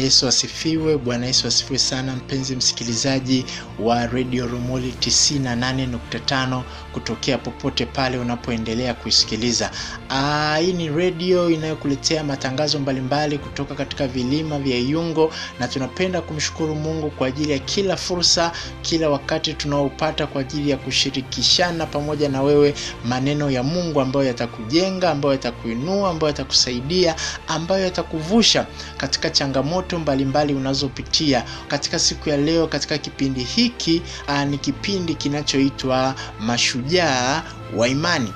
Yesu asifiwe. Bwana Yesu asifiwe sana, mpenzi msikilizaji wa Radio Rumuli 98.5 kutokea popote pale unapoendelea kuisikiliza. Aa, hii ni radio inayokuletea matangazo mbalimbali kutoka katika vilima vya yungo na tunapenda kumshukuru Mungu kwa ajili ya kila fursa, kila wakati tunaopata kwa ajili ya kushirikishana pamoja na wewe maneno ya Mungu ambayo yatakujenga, ambayo yatakuinua, ambayo yatakusaidia, ambayo yatakuvusha katika changamoto mbalimbali unazopitia katika siku ya leo. Katika kipindi hiki aa, ni kipindi kinachoitwa Mashujaa wa Imani.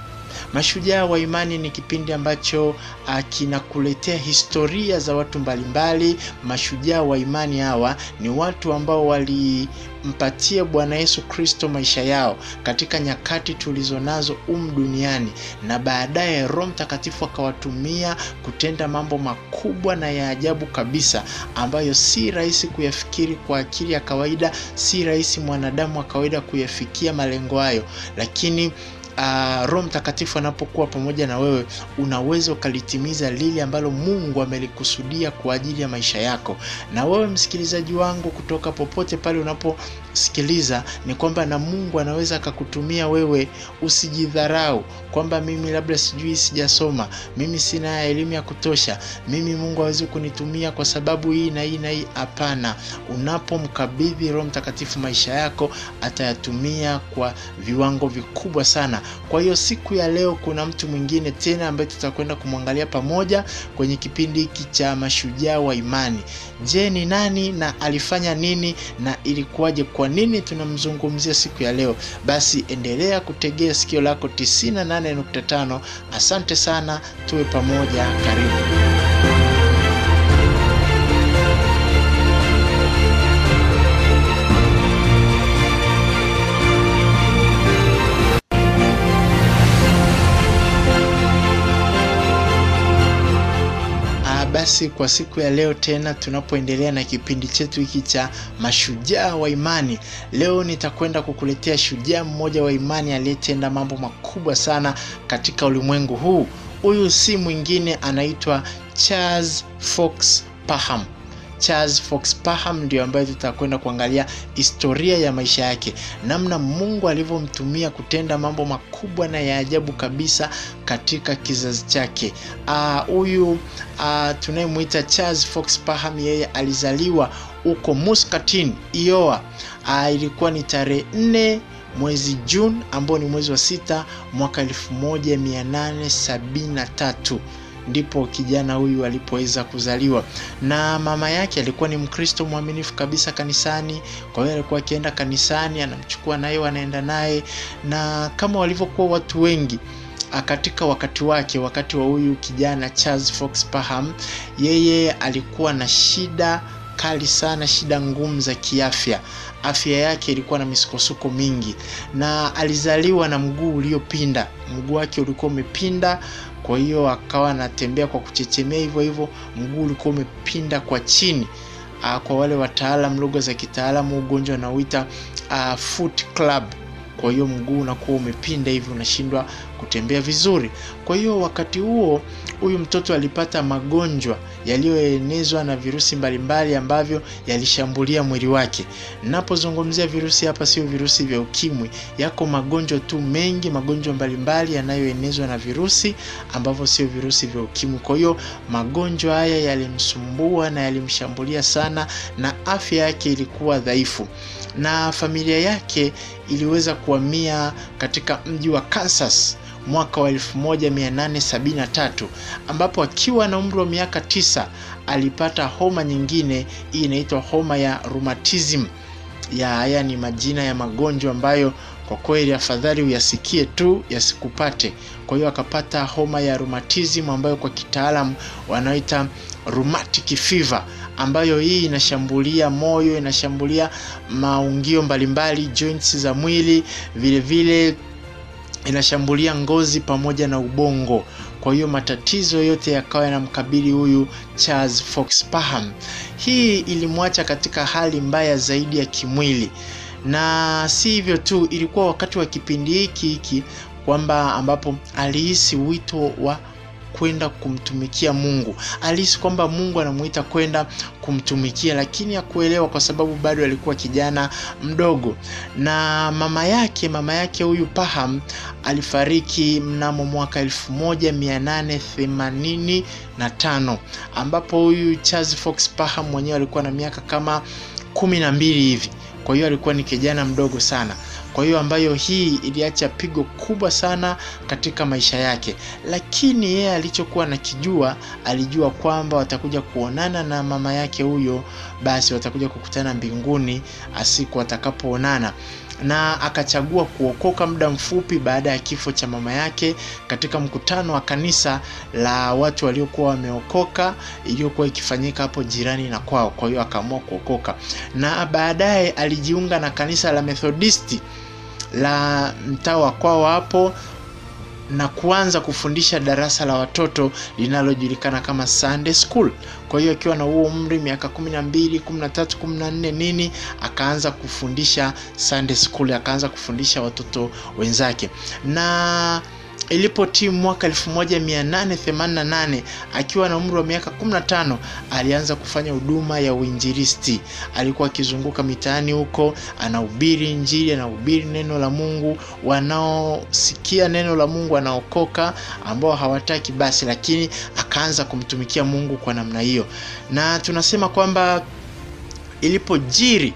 Mashujaa wa Imani ni kipindi ambacho uh, kinakuletea historia za watu mbalimbali. Mashujaa wa imani hawa ni watu ambao walimpatia Bwana Yesu Kristo maisha yao katika nyakati tulizonazo umu duniani, na baadaye Roho Mtakatifu akawatumia kutenda mambo makubwa na ya ajabu kabisa ambayo si rahisi kuyafikiri kwa akili ya kawaida, si rahisi mwanadamu wa kawaida kuyafikia malengo hayo, lakini Uh, Roho Mtakatifu anapokuwa pamoja na wewe unaweza ukalitimiza lile ambalo Mungu amelikusudia kwa ajili ya maisha yako. Na wewe msikilizaji wangu, kutoka popote pale unaposikiliza, ni kwamba na Mungu anaweza akakutumia wewe. Usijidharau kwamba mimi labda sijui, sijasoma, mimi sina elimu ya kutosha, mimi Mungu hawezi kunitumia kwa sababu hii na hii na hii. Hapana, unapomkabidhi Roho Mtakatifu maisha yako atayatumia kwa viwango vikubwa sana. Kwa hiyo siku ya leo kuna mtu mwingine tena ambaye tutakwenda kumwangalia pamoja kwenye kipindi hiki cha Mashujaa wa Imani. Je, ni nani na alifanya nini na ilikuwaje? Kwa nini tunamzungumzia siku ya leo? Basi endelea kutegea sikio lako 98.5. Asante sana, tuwe pamoja, karibu. Basi kwa siku ya leo tena tunapoendelea na kipindi chetu hiki cha mashujaa wa imani, leo nitakwenda kukuletea shujaa mmoja wa imani aliyetenda mambo makubwa sana katika ulimwengu huu. Huyu si mwingine, anaitwa Charles Fox Parham. Charles Fox Parham ndio ambaye tutakwenda kuangalia historia ya maisha yake, namna Mungu alivyomtumia kutenda mambo makubwa na ya ajabu kabisa katika kizazi chake. Huyu uh, uh, tunayemwita Charles Fox Parham, yeye alizaliwa huko Muscatine, Iowa. Uh, ilikuwa ni tarehe nne mwezi Juni ambao ni mwezi wa sita mwaka 1873 ndipo kijana huyu alipoweza kuzaliwa, na mama yake alikuwa ni Mkristo mwaminifu kabisa kanisani. Kwa hiyo alikuwa akienda kanisani, anamchukua naye, wanaenda naye, na kama walivyokuwa watu wengi katika wakati wake, wakati wa huyu kijana Charles Fox Parham, yeye alikuwa na shida kali sana, shida ngumu za kiafya. Afya yake ilikuwa na misukosuko mingi, na alizaliwa na mguu uliopinda. Mguu wake ulikuwa umepinda kwa hiyo akawa anatembea kwa kuchechemea hivyo hivyo, mguu ulikuwa umepinda kwa chini. Uh, kwa wale wataalam, lugha za kitaalamu, ugonjwa unaoita uh, foot club. Kwa hiyo mguu unakuwa umepinda hivi, unashindwa kutembea vizuri. Kwa hiyo wakati huo huyu mtoto alipata magonjwa yaliyoenezwa na virusi mbalimbali ambavyo yalishambulia mwili wake. Napozungumzia virusi hapa, sio virusi vya ukimwi, yako magonjwa tu mengi, magonjwa mbalimbali yanayoenezwa na virusi ambavyo sio virusi vya ukimwi. Kwa hiyo magonjwa haya yalimsumbua na yalimshambulia sana, na afya yake ilikuwa dhaifu, na familia yake iliweza kuhamia katika mji wa Kansas mwaka wa 1873 ambapo akiwa na umri wa miaka tisa alipata homa nyingine. Hii inaitwa homa ya rheumatism. Ya haya ni majina ya magonjwa ambayo kwa kweli afadhali uyasikie tu yasikupate. Kwa hiyo akapata homa ya rheumatism ambayo kwa kitaalamu wanaita rheumatic fever, ambayo hii inashambulia moyo, inashambulia maungio mbalimbali, joints za mwili, vile vile inashambulia ngozi pamoja na ubongo. Kwa hiyo matatizo yote yakawa yanamkabili huyu Charles Fox Parham. Hii ilimwacha katika hali mbaya zaidi ya kimwili, na si hivyo tu, ilikuwa wakati wa kipindi hiki hiki kwamba ambapo alihisi wito wa kwenda kumtumikia Mungu. Alihisi kwamba Mungu anamuita kwenda kumtumikia, lakini hakuelewa kwa sababu bado alikuwa kijana mdogo. Na mama yake mama yake huyu Paham alifariki mnamo mwaka 1885 ambapo huyu Charles Fox Paham mwenyewe alikuwa na miaka kama kumi na mbili hivi. Kwa hiyo alikuwa ni kijana mdogo sana. Kwa hiyo ambayo hii iliacha pigo kubwa sana katika maisha yake, lakini yeye alichokuwa nakijua, alijua kwamba watakuja kuonana na mama yake huyo, basi watakuja kukutana mbinguni asiku watakapoonana. Na akachagua kuokoka muda mfupi baada ya kifo cha mama yake katika mkutano wa kanisa la watu waliokuwa wameokoka iliyokuwa ikifanyika hapo jirani na kwao. Kwa hiyo akaamua kuokoka, na baadaye alijiunga na kanisa la Methodisti la mtaa wa kwao hapo na kuanza kufundisha darasa la watoto linalojulikana kama Sunday School. Kwa hiyo akiwa na huo umri miaka kumi na mbili, kumi na tatu, kumi na nne nini, akaanza kufundisha Sunday School, akaanza kufundisha watoto wenzake na ilipotimu mwaka 1888 akiwa na umri wa miaka 15 alianza kufanya huduma ya uinjilisti. Alikuwa akizunguka mitaani huko, anahubiri Injili, anahubiri neno la Mungu. Wanaosikia neno la Mungu wanaokoka, ambao hawataki basi, lakini akaanza kumtumikia Mungu kwa namna hiyo, na tunasema kwamba ilipojiri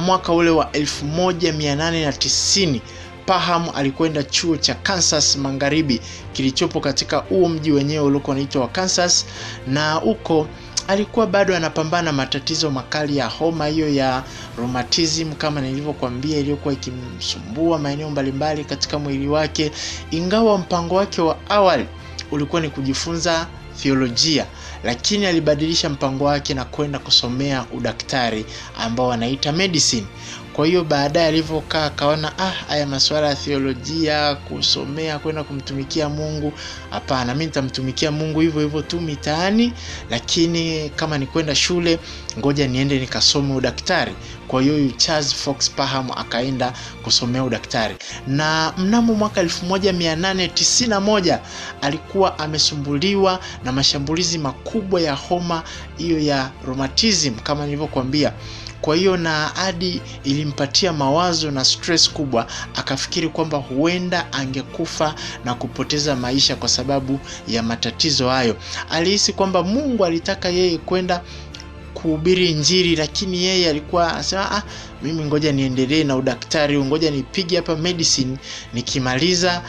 mwaka ule wa 1890 Paham alikwenda chuo cha Kansas Magharibi kilichopo katika huo mji wenyewe uliokuwa unaitwa wa Kansas, na huko alikuwa bado anapambana matatizo makali ya homa hiyo ya rheumatism kama nilivyokuambia, iliyokuwa ikimsumbua maeneo mbalimbali katika mwili wake, ingawa mpango wake wa awali ulikuwa ni kujifunza theolojia lakini alibadilisha mpango wake na kwenda kusomea udaktari ambao anaita medicine. Kwa hiyo baadaye alivyokaa akaona, ah, haya masuala ya theolojia kusomea kwenda kumtumikia Mungu, hapana, mi nitamtumikia Mungu hivyo hivyo tu mitaani, lakini kama ni kwenda shule, ngoja niende nikasome udaktari. Kwa hiyo Charles Fox Parham akaenda kusomea udaktari, na mnamo mwaka 1891 alikuwa amesumbuliwa na mashambulizi makubwa ya homa hiyo ya rheumatism kama nilivyokuambia. Kwa hiyo na hadi ilimpatia mawazo na stress kubwa, akafikiri kwamba huenda angekufa na kupoteza maisha kwa sababu ya matatizo hayo. Alihisi kwamba Mungu alitaka yeye kwenda kuhubiri Injili, lakini yeye alikuwa anasema ah, mimi ngoja niendelee na udaktari, ngoja nipige hapa medicine, nikimaliza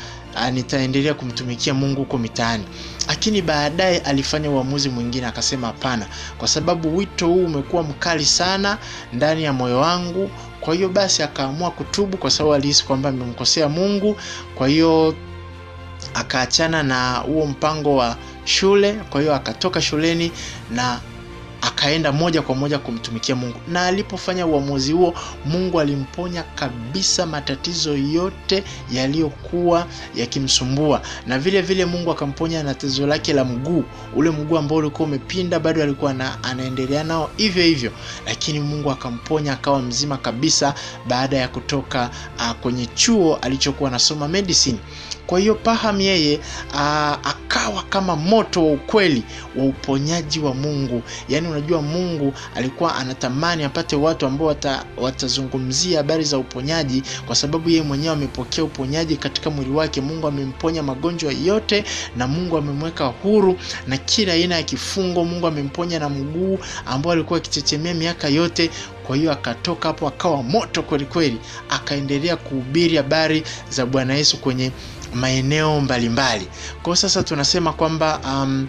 nitaendelea kumtumikia Mungu huko mitaani. Lakini baadaye alifanya uamuzi mwingine, akasema hapana, kwa sababu wito huu umekuwa mkali sana ndani ya moyo wangu. Kwa hiyo basi akaamua kutubu, kwa sababu alihisi kwamba amemkosea Mungu. Kwa hiyo akaachana na huo mpango wa shule. Kwa hiyo akatoka shuleni na akaenda moja kwa moja kumtumikia Mungu, na alipofanya uamuzi huo, Mungu alimponya kabisa matatizo yote yaliyokuwa yakimsumbua, na vile vile Mungu akamponya na tatizo lake la mguu, ule mguu ambao ulikuwa umepinda, bado alikuwa na, anaendelea nao hivyo hivyo, lakini Mungu akamponya akawa mzima kabisa baada ya kutoka uh, kwenye chuo alichokuwa anasoma medicine. Kwa hiyo Paham yeye akawa kama moto wa ukweli wa uponyaji wa Mungu. Yaani, unajua Mungu alikuwa anatamani apate watu ambao wata, watazungumzia habari za uponyaji, kwa sababu yeye mwenyewe amepokea uponyaji katika mwili wake. Mungu amemponya magonjwa yote na Mungu amemweka huru na kila aina ya kifungo. Mungu amemponya na mguu ambao alikuwa akichechemea miaka yote. Kwa hiyo akatoka hapo akawa moto kweli kweli, akaendelea kuhubiri habari za Bwana Yesu kwenye maeneo mbalimbali. Kwa hiyo sasa tunasema kwamba um,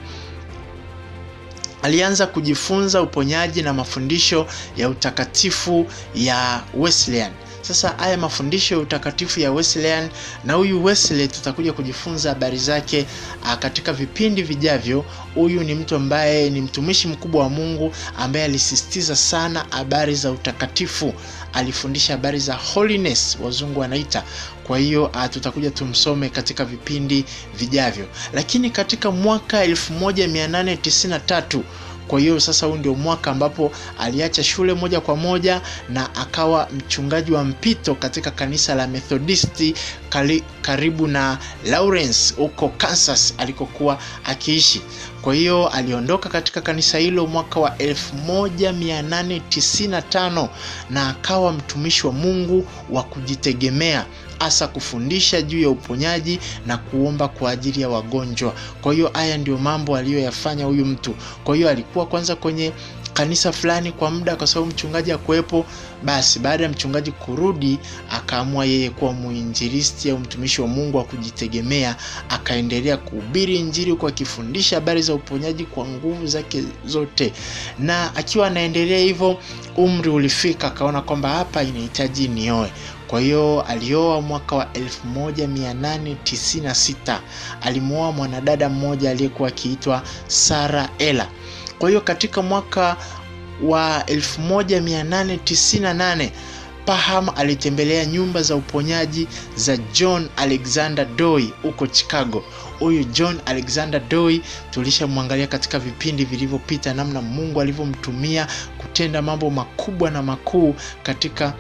alianza kujifunza uponyaji na mafundisho ya utakatifu ya Wesleyan. Sasa haya mafundisho ya utakatifu ya Wesleyan na huyu Wesley tutakuja kujifunza habari zake a, katika vipindi vijavyo. Huyu ni mtu ambaye ni mtumishi mkubwa wa Mungu ambaye alisisitiza sana habari za utakatifu, alifundisha habari za holiness, wazungu wanaita. Kwa hiyo tutakuja tumsome katika vipindi vijavyo, lakini katika mwaka 1893 Kwa hiyo sasa huu ndio mwaka ambapo aliacha shule moja kwa moja na akawa mchungaji wa mpito katika kanisa la Methodisti kari, karibu na Lawrence huko Kansas alikokuwa akiishi. Kwa hiyo aliondoka katika kanisa hilo mwaka wa 1895 na akawa mtumishi wa Mungu wa kujitegemea hasa kufundisha juu ya uponyaji na kuomba kwa ajili ya wagonjwa. Kwa hiyo haya ndio mambo aliyoyafanya huyu mtu. Kwa hiyo alikuwa kwanza kwenye kanisa fulani kwa muda, kwa sababu mchungaji akuwepo. Basi baada ya mchungaji kurudi, akaamua yeye kuwa mwinjilisti au mtumishi wa Mungu wa kujitegemea. Akaendelea kuhubiri Injili huku akifundisha habari za uponyaji kwa nguvu zake zote, na akiwa anaendelea hivyo, umri ulifika, akaona kwamba hapa inahitaji nioe. Kwa hiyo alioa mwaka wa 1896 alimwoa mwanadada mmoja aliyekuwa akiitwa Sara Ella. Kwa hiyo katika mwaka wa 1898 Parham alitembelea nyumba za uponyaji za John Alexander doy huko Chicago. Huyu John Alexander Dowie tulishamwangalia katika vipindi vilivyopita, namna Mungu alivyomtumia kutenda mambo makubwa na makuu katika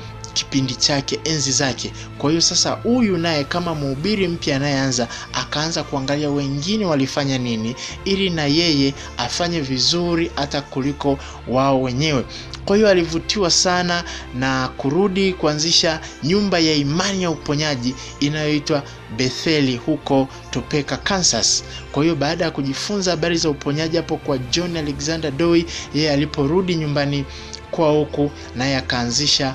kipindi chake enzi zake. Kwa hiyo sasa huyu naye kama mhubiri mpya anayeanza akaanza kuangalia wengine walifanya nini ili na yeye afanye vizuri hata kuliko wao wenyewe. Kwa hiyo alivutiwa sana na kurudi kuanzisha nyumba ya imani ya uponyaji inayoitwa Betheli huko Topeka, Kansas. Kwa hiyo baada ya kujifunza habari za uponyaji hapo kwa John Alexander Doi, yeye aliporudi nyumbani kwa huku naye akaanzisha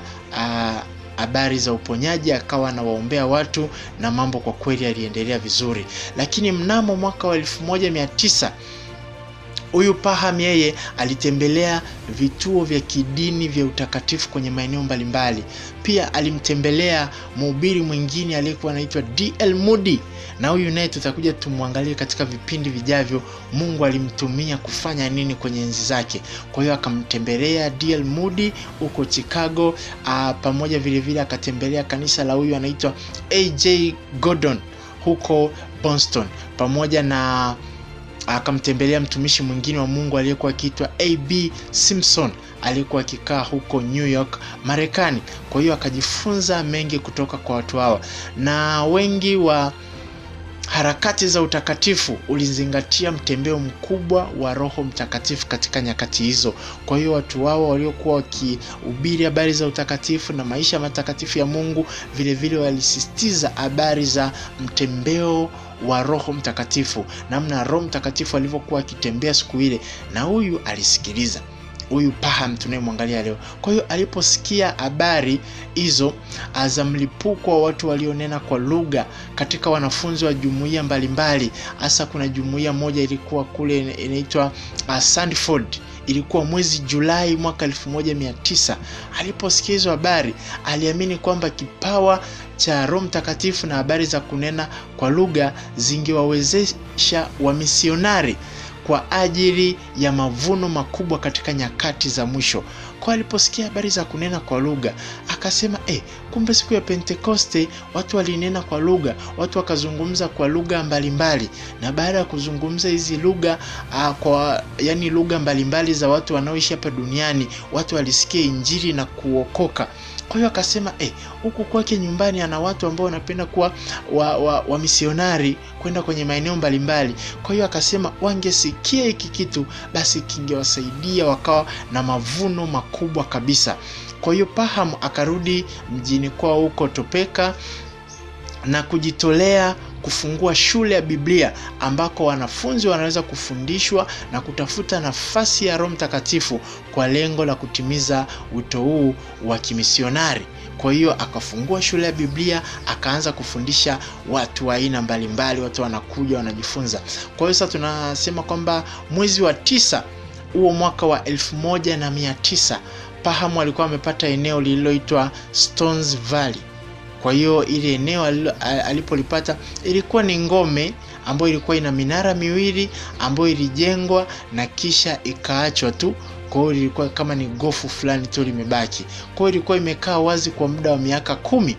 habari za uponyaji, akawa anawaombea watu na mambo kwa kweli yaliendelea vizuri. Lakini mnamo mwaka wa 1900 huyu Parham yeye alitembelea vituo vya kidini vya utakatifu kwenye maeneo mbalimbali. Pia alimtembelea mhubiri mwingine aliyekuwa anaitwa D.L. Moody, na huyu naye tutakuja tumwangalie katika vipindi vijavyo, Mungu alimtumia kufanya nini kwenye enzi zake. Kwa hiyo akamtembelea D.L. Moody huko Chicago, a, pamoja vilevile akatembelea kanisa la huyu anaitwa A.J. Gordon huko Boston, pamoja na akamtembelea mtumishi mwingine wa Mungu aliyekuwa akiitwa AB Simpson aliyekuwa akikaa huko New York Marekani. Kwa hiyo akajifunza mengi kutoka kwa watu hawa, na wengi wa harakati za utakatifu ulizingatia mtembeo mkubwa wa Roho Mtakatifu katika nyakati hizo. Kwa hiyo watu wao waliokuwa wakihubiri habari za utakatifu na maisha matakatifu ya Mungu vilevile walisisitiza habari za mtembeo wa Roho Mtakatifu, namna Roho Mtakatifu alivyokuwa akitembea siku ile, na huyu alisikiliza huyu Parham tunayemwangalia leo. Kwa hiyo aliposikia habari hizo za mlipuko wa watu walionena kwa lugha katika wanafunzi wa jumuiya mbalimbali, hasa kuna jumuiya moja ilikuwa kule inaitwa uh, Sandford ilikuwa mwezi Julai mwaka 1900. Aliposikia hizo habari, aliamini kwamba kipawa cha Roho Mtakatifu na habari za kunena kwa lugha zingewawezesha wamisionari kwa ajili ya mavuno makubwa katika nyakati za mwisho. Kwa aliposikia habari za kunena kwa lugha akasema, eh, kumbe siku ya Pentekoste watu walinena kwa lugha, watu wakazungumza kwa lugha mbalimbali, na baada ya kuzungumza hizi lugha kwa yani lugha mbalimbali za watu wanaoishi hapa duniani, watu walisikia Injili na kuokoka. Kwa hiyo akasema eh, huku kwake nyumbani ana watu ambao wanapenda kuwa wamisionari wa, wa kwenda kwenye maeneo mbalimbali. Kwa hiyo akasema wangesikia hiki kitu, basi kingewasaidia wakawa na mavuno makubwa kabisa. Kwa hiyo Paham akarudi mjini kwao huko Topeka na kujitolea kufungua shule ya Biblia ambako wanafunzi wanaweza kufundishwa na kutafuta nafasi ya Roho Mtakatifu kwa lengo la kutimiza wito huu wa kimisionari. Kwa hiyo akafungua shule ya Biblia, akaanza kufundisha watu wa aina mbalimbali, watu wanakuja wanajifunza. Kwa hiyo sasa tunasema kwamba mwezi wa tisa huo mwaka wa elfu moja na mia tisa Parham alikuwa amepata eneo lililoitwa Stones Valley. Kwa hiyo ile eneo alipolipata ilikuwa ni ngome ambayo ilikuwa ina minara miwili ambayo ilijengwa na kisha ikaachwa tu. Kwa hiyo ilikuwa kama ni gofu fulani tu limebaki. Kwa hiyo ilikuwa imekaa wazi kwa muda wa miaka kumi.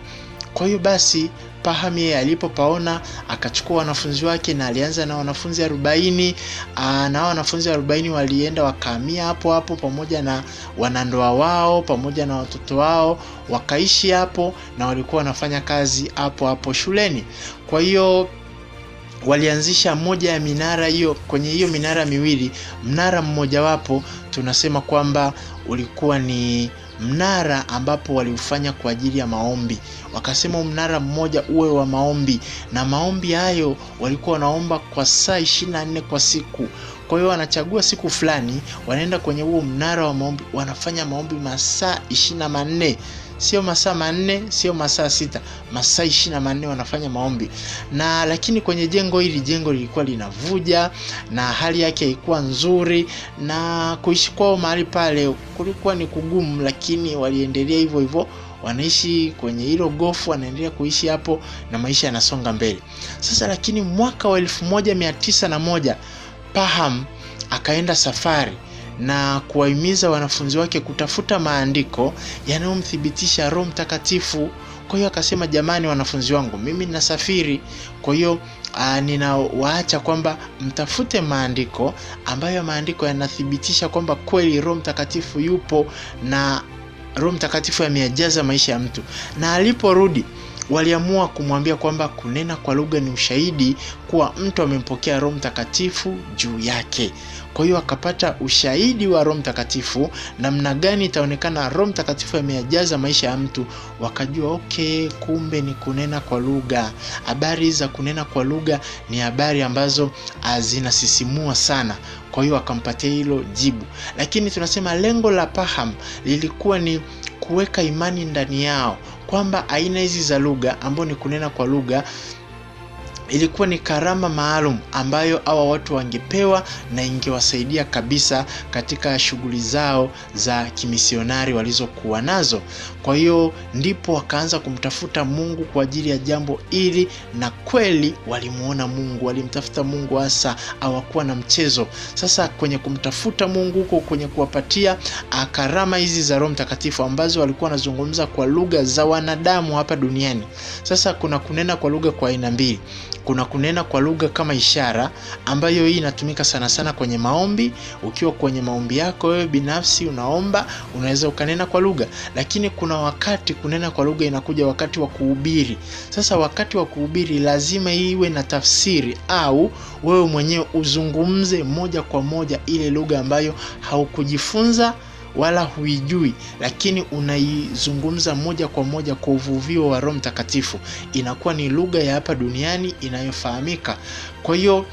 kwa hiyo basi Paham yeye alipopaona akachukua wanafunzi wake na alianza na wanafunzi arobaini. Na hao wanafunzi arobaini walienda wakahamia hapo hapo pamoja na wanandoa wao pamoja na watoto wao wakaishi hapo na walikuwa wanafanya kazi hapo hapo shuleni. Kwa hiyo walianzisha moja ya minara hiyo kwenye hiyo minara miwili mnara mmojawapo tunasema kwamba ulikuwa ni mnara ambapo waliufanya kwa ajili ya maombi. Wakasema mnara mmoja uwe wa maombi. Na maombi hayo walikuwa wanaomba kwa saa ishiri na nne kwa siku. Kwa hiyo wanachagua siku fulani wanaenda kwenye huo mnara wa maombi wanafanya maombi masaa ishiri na manne sio masaa manne sio masaa sita. Masaa ishiri na manne wanafanya maombi. Na lakini kwenye jengo hili jengo lilikuwa linavuja na hali yake haikuwa nzuri. Na kuishi kwao mahali pale kulikuwa ni kugumu lakini waliendelea hivyo hivyo. Wanaishi kwenye hilo gofu wanaendelea kuishi hapo na maisha yanasonga mbele. Sasa lakini mwaka wa elfu moja mia tisa na moja paham akaenda safari na kuwahimiza wanafunzi wake kutafuta maandiko yanayomthibitisha roho mtakatifu. Kwa hiyo akasema jamani wanafunzi wangu mimi nasafiri kwa hiyo ninawaacha kwamba mtafute maandiko ambayo maandiko yanathibitisha kwamba kweli roho mtakatifu yupo na roho mtakatifu ameyajaza maisha ya mtu. Na aliporudi waliamua kumwambia kwamba kunena kwa lugha ni ushahidi kuwa mtu amempokea roho mtakatifu juu yake. Kwa hiyo akapata ushahidi wa roho mtakatifu namna gani itaonekana roho mtakatifu ameyajaza maisha ya mtu wakajua okay kumbe ni kunena kwa lugha. Habari za kunena kwa lugha ni habari ambazo zinasisimua sana. Kwa hiyo akampatia hilo jibu. Lakini tunasema lengo la paham lilikuwa ni kuweka imani ndani yao kwamba aina hizi za lugha ambao ni kunena kwa lugha ilikuwa ni karama maalum ambayo hawa watu wangepewa na ingewasaidia kabisa katika shughuli zao za kimisionari walizokuwa nazo. Kwa hiyo ndipo wakaanza kumtafuta mungu kwa ajili ya jambo hili na kweli walimuona mungu walimtafuta mungu hasa hawakuwa na mchezo. Sasa kwenye kumtafuta mungu huko kwenye kuwapatia karama hizi za roho mtakatifu ambazo walikuwa wanazungumza kwa lugha za wanadamu hapa duniani. Sasa kuna kunena kwa lugha kwa aina mbili kuna kunena kwa lugha kama ishara ambayo hii inatumika sana sana kwenye maombi. Ukiwa kwenye maombi yako wewe binafsi unaomba unaweza ukanena kwa lugha. Lakini kuna wakati kunena kwa lugha inakuja wakati wa kuhubiri. Sasa wakati wa kuhubiri lazima iwe na tafsiri au wewe mwenyewe uzungumze moja kwa moja ile lugha ambayo haukujifunza wala huijui lakini unaizungumza moja kwa moja kwa uvuvio wa roho mtakatifu. Inakuwa ni lugha ya hapa duniani inayofahamika. Kwa hiyo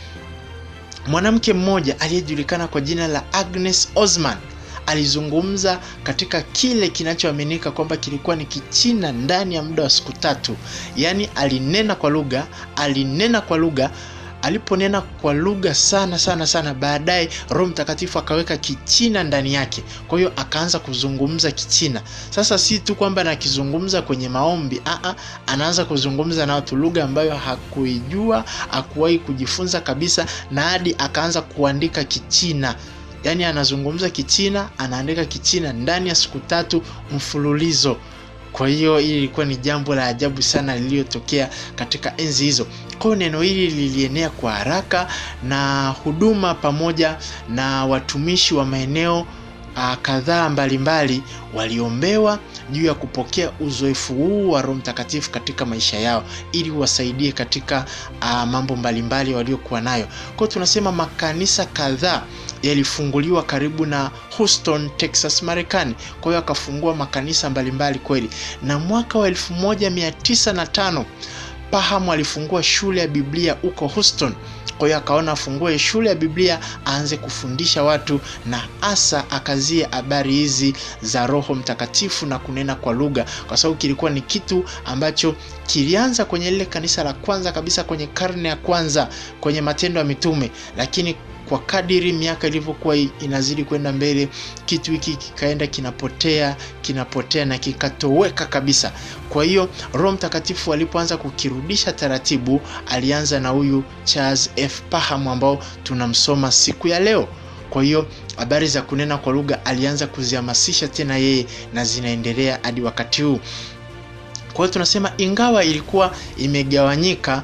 mwanamke mmoja aliyejulikana kwa jina la agnes osman alizungumza katika kile kinachoaminika kwamba kilikuwa ni kichina ndani ya muda wa siku tatu. Yaani alinena kwa lugha alinena kwa lugha aliponena kwa lugha sana sana sana baadaye roho mtakatifu akaweka kichina ndani yake. Kwa hiyo akaanza kuzungumza kichina. Sasa si tu kwamba nakizungumza kwenye maombi aa, anaanza kuzungumza na watu lugha ambayo hakuijua hakuwahi kujifunza kabisa na hadi akaanza kuandika kichina. Yaani anazungumza kichina anaandika kichina ndani ya siku tatu mfululizo. Kwa hiyo hili ilikuwa ni jambo la ajabu sana lililotokea katika enzi hizo kwayo neno hili lilienea kwa haraka na huduma pamoja na watumishi wa maeneo uh, kadhaa mbalimbali waliombewa juu ya kupokea uzoefu huu wa roho mtakatifu katika maisha yao ili wasaidie katika uh, mambo mbalimbali waliokuwa nayo. Kwao tunasema makanisa kadhaa yalifunguliwa karibu na houston texas marekani. Kwa hiyo akafungua makanisa mbalimbali kweli. Na mwaka wa 1905 paham alifungua shule ya biblia huko houston. Kwa hiyo akaona afungue shule ya biblia aanze kufundisha watu na hasa akazie habari hizi za roho mtakatifu na kunena kwa lugha kwa sababu kilikuwa ni kitu ambacho kilianza kwenye lile kanisa la kwanza kabisa kwenye karne ya kwanza kwenye matendo ya mitume. Lakini kwa kadiri miaka ilivyokuwa inazidi kwenda mbele kitu hiki kikaenda kinapotea kinapotea na kikatoweka kabisa. Kwa hiyo roho mtakatifu alipoanza kukirudisha taratibu alianza na huyu charles f. Paham ambao tunamsoma siku ya leo. Kwa hiyo habari za kunena kwa lugha alianza kuzihamasisha tena yeye na zinaendelea hadi wakati huu. Kwa hiyo tunasema ingawa ilikuwa imegawanyika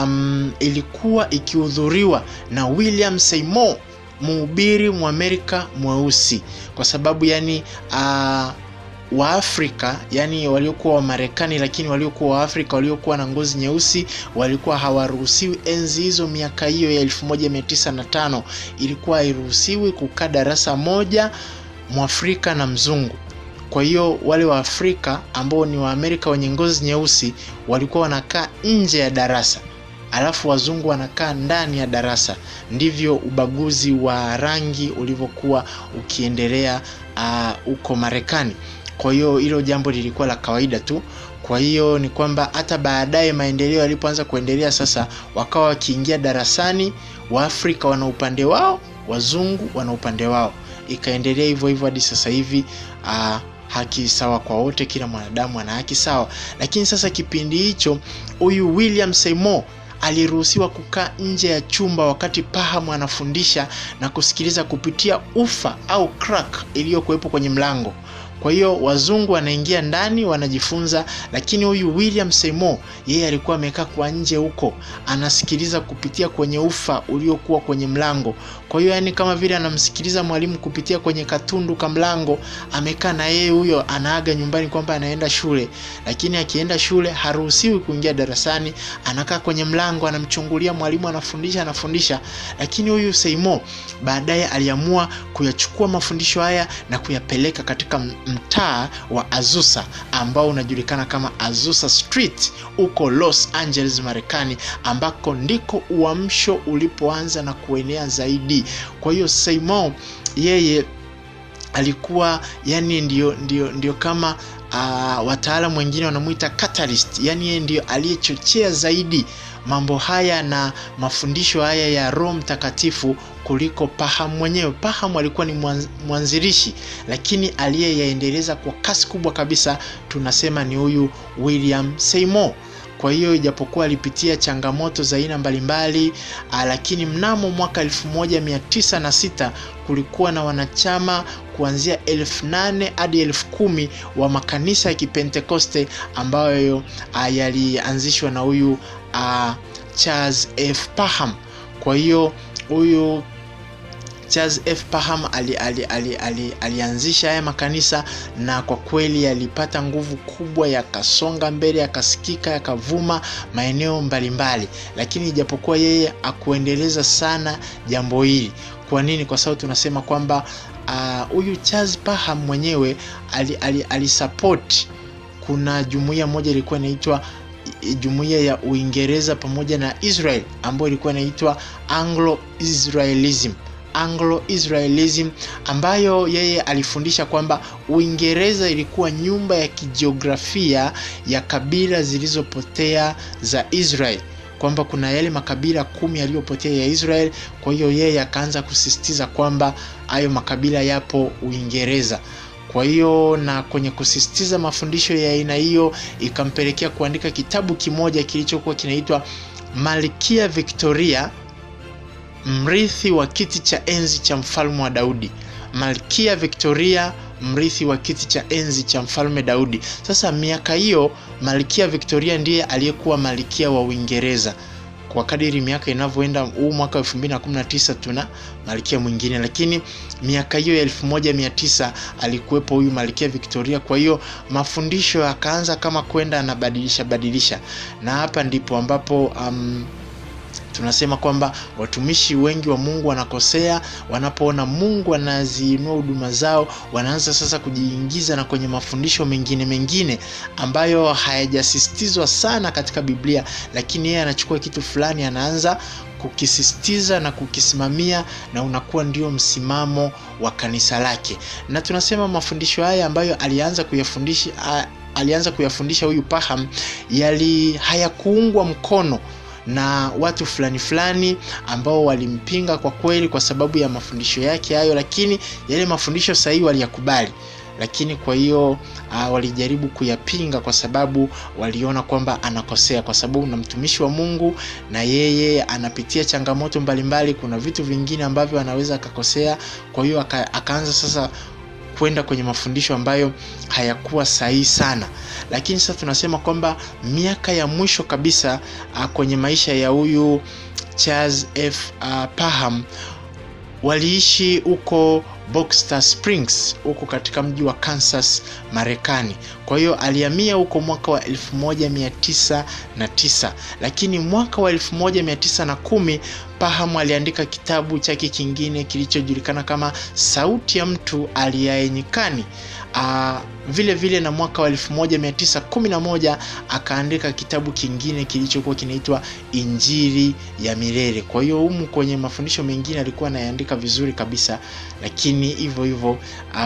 um, ilikuwa ikihudhuriwa na william seymour mhubiri mwamerika mweusi. Kwa sababu yani uh, waafrika yani waliokuwa wamarekani lakini waliokuwa waafrika waliokuwa na ngozi nyeusi walikuwa hawaruhusiwi enzi hizo miaka hiyo ya 1905 ilikuwa hairuhusiwi kukaa darasa moja mwafrika na mzungu. Kwa hiyo wale waafrika ambao ni waamerika wenye ngozi nyeusi walikuwa wanakaa nje ya darasa alafu wazungu wanakaa ndani ya darasa. Ndivyo ubaguzi wa rangi ulivyokuwa ukiendelea huko uh, marekani. Kwa hiyo hilo jambo lilikuwa la kawaida tu. Kwa hiyo ni kwamba hata baadaye maendeleo yalipoanza kuendelea sasa wakawa wakiingia darasani waafrika wana upande wao wazungu wana upande wao. Ikaendelea hivyo hivyo hadi sasa hivi uh, haki sawa kwa wote kila mwanadamu ana haki sawa. Lakini sasa kipindi hicho huyu william seymour aliruhusiwa kukaa nje ya chumba wakati paham anafundisha na kusikiliza kupitia ufa au crack iliyokuwepo kwenye mlango kwa hiyo wazungu wanaingia ndani wanajifunza lakini huyu william seymour yeye alikuwa amekaa kwa nje huko anasikiliza kupitia kwenye ufa uliokuwa kwenye mlango. Kwa hiyo yani kama vile anamsikiliza mwalimu kupitia kwenye katundu ka mlango amekaa na yeye huyo anaaga nyumbani kwamba anaenda shule. Lakini akienda shule haruhusiwi kuingia darasani anakaa kwenye mlango anamchungulia mwalimu anafundisha anafundisha. Lakini huyu seymour baadaye aliamua kuyachukua mafundisho haya na kuyapeleka katika mtaa wa azusa ambao unajulikana kama azusa street huko los angeles marekani ambako ndiko uamsho ulipoanza na kuenea zaidi. Kwa hiyo simo yeye alikuwa yani ndio, ndio, ndio kama uh, wataalamu wengine wanamwita catalyst. Yani yeye ndio aliyechochea zaidi mambo haya na mafundisho haya ya roho mtakatifu kuliko paham mwenyewe. Paham alikuwa ni mwanzilishi lakini aliyeyaendeleza kwa kasi kubwa kabisa tunasema ni huyu william seymour. Kwa hiyo ijapokuwa alipitia changamoto za aina mbalimbali lakini mnamo mwaka 1906 kulikuwa na wanachama kuanzia 8 hadi 1 wa makanisa ya kipentekoste ambayo yalianzishwa na huyu uh, charles f. Paham. Kwa hiyo huyu charles f. Paham ali, ali, ali, ali, alianzisha haya makanisa na kwa kweli yalipata nguvu kubwa yakasonga mbele yakasikika yakavuma maeneo mbalimbali. Lakini ijapokuwa yeye akuendeleza sana jambo hili. Kwa nini? Kwa sababu tunasema kwamba huyu uh, charles paham mwenyewe alisapoti ali, ali kuna jumuiya moja ilikuwa inaitwa jumuiya ya uingereza pamoja na israel ambayo ilikuwa inaitwa anglo israelism anglo israelism ambayo yeye alifundisha kwamba uingereza ilikuwa nyumba ya kijiografia ya kabila zilizopotea za israel kwamba kuna yale makabila kumi yaliyopotea ya israel. Kwa hiyo yeye akaanza kusisitiza kwamba hayo makabila yapo uingereza. Kwa hiyo na kwenye kusisitiza mafundisho ya aina hiyo ikampelekea kuandika kitabu kimoja kilichokuwa kinaitwa malkia victoria mrithi wa kiti cha enzi cha mfalme wa daudi. Malkia victoria mrithi wa kiti cha enzi cha mfalme daudi. Sasa miaka hiyo malkia victoria ndiye aliyekuwa malkia wa uingereza. Kwa kadiri miaka inavyoenda huu mwaka 2019 tuna malkia mwingine. Lakini miaka hiyo ya 1900 alikuwepo huyu malkia victoria. Kwa hiyo mafundisho yakaanza kama kwenda anabadilisha badilisha. Na hapa ndipo ambapo um, tunasema kwamba watumishi wengi wa mungu wanakosea wanapoona mungu anaziinua huduma zao wanaanza sasa kujiingiza na kwenye mafundisho mengine mengine ambayo hayajasisitizwa sana katika biblia lakini yeye anachukua kitu fulani anaanza kukisisitiza na kukisimamia na unakuwa ndio msimamo wa kanisa lake. Na tunasema mafundisho haya ambayo alianza kuyafundisha alianza kuyafundisha huyu paham yali hayakuungwa mkono na watu fulani fulani ambao walimpinga kwa kweli kwa sababu ya mafundisho yake hayo lakini yale mafundisho sahihi waliyakubali. Lakini kwa hiyo uh, walijaribu kuyapinga kwa sababu waliona kwamba anakosea kwa sababu na mtumishi wa mungu na yeye anapitia changamoto mbalimbali. Mbali, kuna vitu vingine ambavyo anaweza akakosea kwa hiyo aka, akaanza sasa kwenda kwenye mafundisho ambayo hayakuwa sahihi sana lakini sasa tunasema kwamba miaka ya mwisho kabisa uh, kwenye maisha ya huyu Charles F uh, Paham waliishi huko Boxster Springs huko katika mji wa Kansas Marekani. Kwa hiyo alihamia huko mwaka wa 1909 lakini mwaka wa 1910 Parham aliandika kitabu chake kingine kilichojulikana kama Sauti ya Mtu Aliaye Nyikani. Uh, vile vile na mwaka wa 1911 akaandika kitabu kingine kilichokuwa kinaitwa Injili ya Milele. Kwa hiyo humu kwenye mafundisho mengine alikuwa anayaandika vizuri kabisa, lakini hivyo hivyo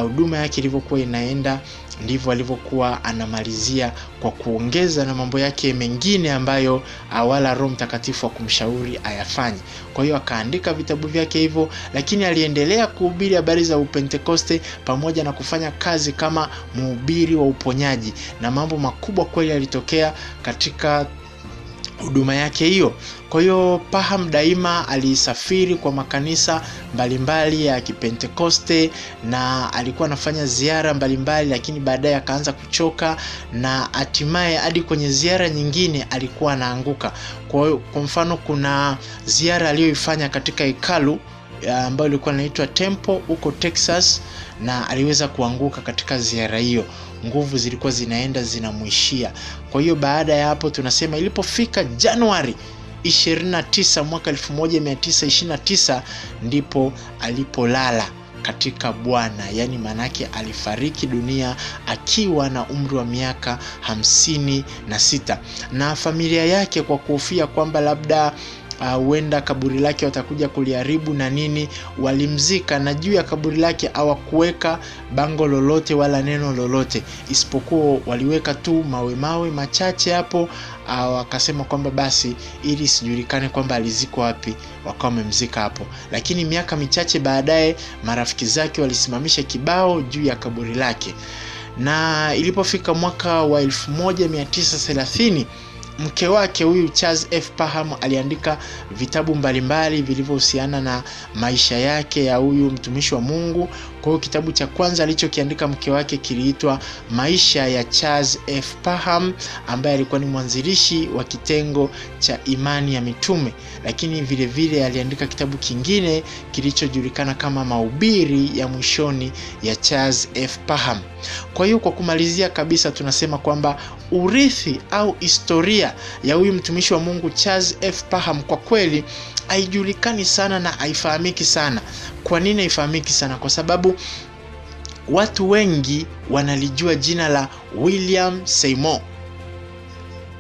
huduma uh, yake ilivyokuwa inaenda ndivyo alivyokuwa anamalizia kwa kuongeza na mambo yake mengine ambayo wala Roho Mtakatifu wa kumshauri ayafanye. Kwa hiyo akaandika vitabu vyake hivyo, lakini aliendelea kuhubiri habari za Upentekoste pamoja na kufanya kazi kama mhubiri wa uponyaji, na mambo makubwa kweli yalitokea katika huduma yake hiyo. Kwa hiyo Parham daima alisafiri kwa makanisa mbalimbali ya Kipentekoste na alikuwa anafanya ziara mbalimbali, lakini baadaye akaanza kuchoka na hatimaye hadi kwenye ziara nyingine alikuwa anaanguka. Kwa, kwa mfano kuna ziara aliyoifanya katika hekalu ambayo ilikuwa inaitwa Temple huko Texas na aliweza kuanguka katika ziara hiyo, nguvu zilikuwa zinaenda zinamwishia. Kwa hiyo baada ya hapo tunasema ilipofika Januari 29 mwaka 1929 ndipo alipolala katika Bwana, yaani maanake alifariki dunia akiwa na umri wa miaka hamsini na sita na familia yake kwa kuhofia kwamba labda huenda uh, kaburi lake watakuja kuliharibu na nini, walimzika na juu ya kaburi lake hawakuweka bango lolote wala neno lolote, isipokuwa waliweka tu mawe mawe machache hapo. Wakasema uh, kwamba basi ili isijulikane kwamba alizikwa wapi, wakawa wamemzika hapo. Lakini miaka michache baadaye marafiki zake walisimamisha kibao juu ya kaburi lake, na ilipofika mwaka wa 1930 mke wake huyu Charles F Parham aliandika vitabu mbalimbali vilivyohusiana na maisha yake ya huyu mtumishi wa Mungu. Kwa hiyo kitabu cha kwanza alichokiandika mke wake kiliitwa Maisha ya Charles F. Parham, ambaye alikuwa ni mwanzilishi wa kitengo cha imani ya mitume, lakini vile vile aliandika kitabu kingine kilichojulikana kama Mahubiri ya mwishoni ya Charles F. Parham. Kwa hiyo kwa kumalizia kabisa tunasema kwamba urithi au historia ya huyu mtumishi wa Mungu Charles F. Parham kwa kweli haijulikani sana na haifahamiki sana. Kwa nini haifahamiki sana? Kwa sababu watu wengi wanalijua jina la William Seymour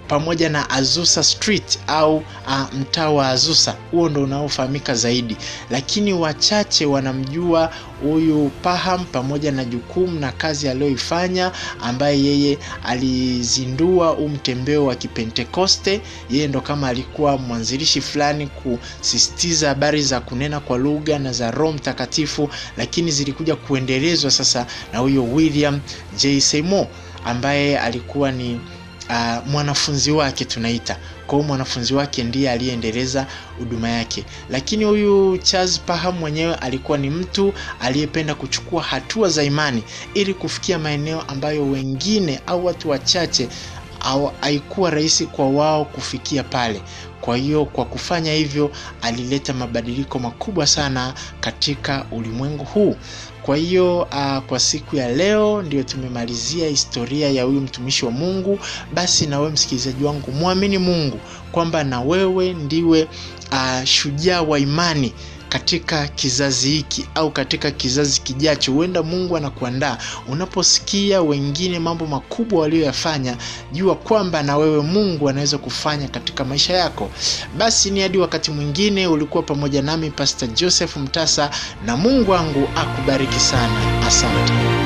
pamoja na Azusa Street au uh, mtaa wa Azusa, huo ndo unaofahamika zaidi, lakini wachache wanamjua huyu Paham pamoja na jukumu na kazi aliyoifanya, ambaye yeye alizindua huu mtembeo wa Kipentekoste. Yeye ndo kama alikuwa mwanzilishi fulani kusisitiza habari za kunena kwa lugha na za Roho Mtakatifu, lakini zilikuja kuendelezwa sasa na huyo William J. Seymour ambaye alikuwa ni Uh, mwanafunzi wake tunaita. Kwa mwanafunzi wake ndiye aliyeendeleza huduma yake, lakini huyu Charles Parham mwenyewe alikuwa ni mtu aliyependa kuchukua hatua za imani ili kufikia maeneo ambayo wengine au watu wachache haikuwa rahisi kwa wao kufikia pale. Kwa hiyo kwa kufanya hivyo alileta mabadiliko makubwa sana katika ulimwengu huu. Kwa hiyo uh, kwa siku ya leo ndio tumemalizia historia ya huyu mtumishi wa Mungu. Basi na wewe msikilizaji wangu, mwamini Mungu kwamba na wewe ndiwe uh, shujaa wa imani katika kizazi hiki au katika kizazi kijacho. Huenda Mungu anakuandaa. Unaposikia wengine mambo makubwa walioyafanya, jua kwamba na wewe Mungu anaweza kufanya katika maisha yako. Basi ni hadi wakati mwingine. Ulikuwa pamoja nami Pastor Joseph Mtasa, na Mungu wangu akubariki sana. Asante.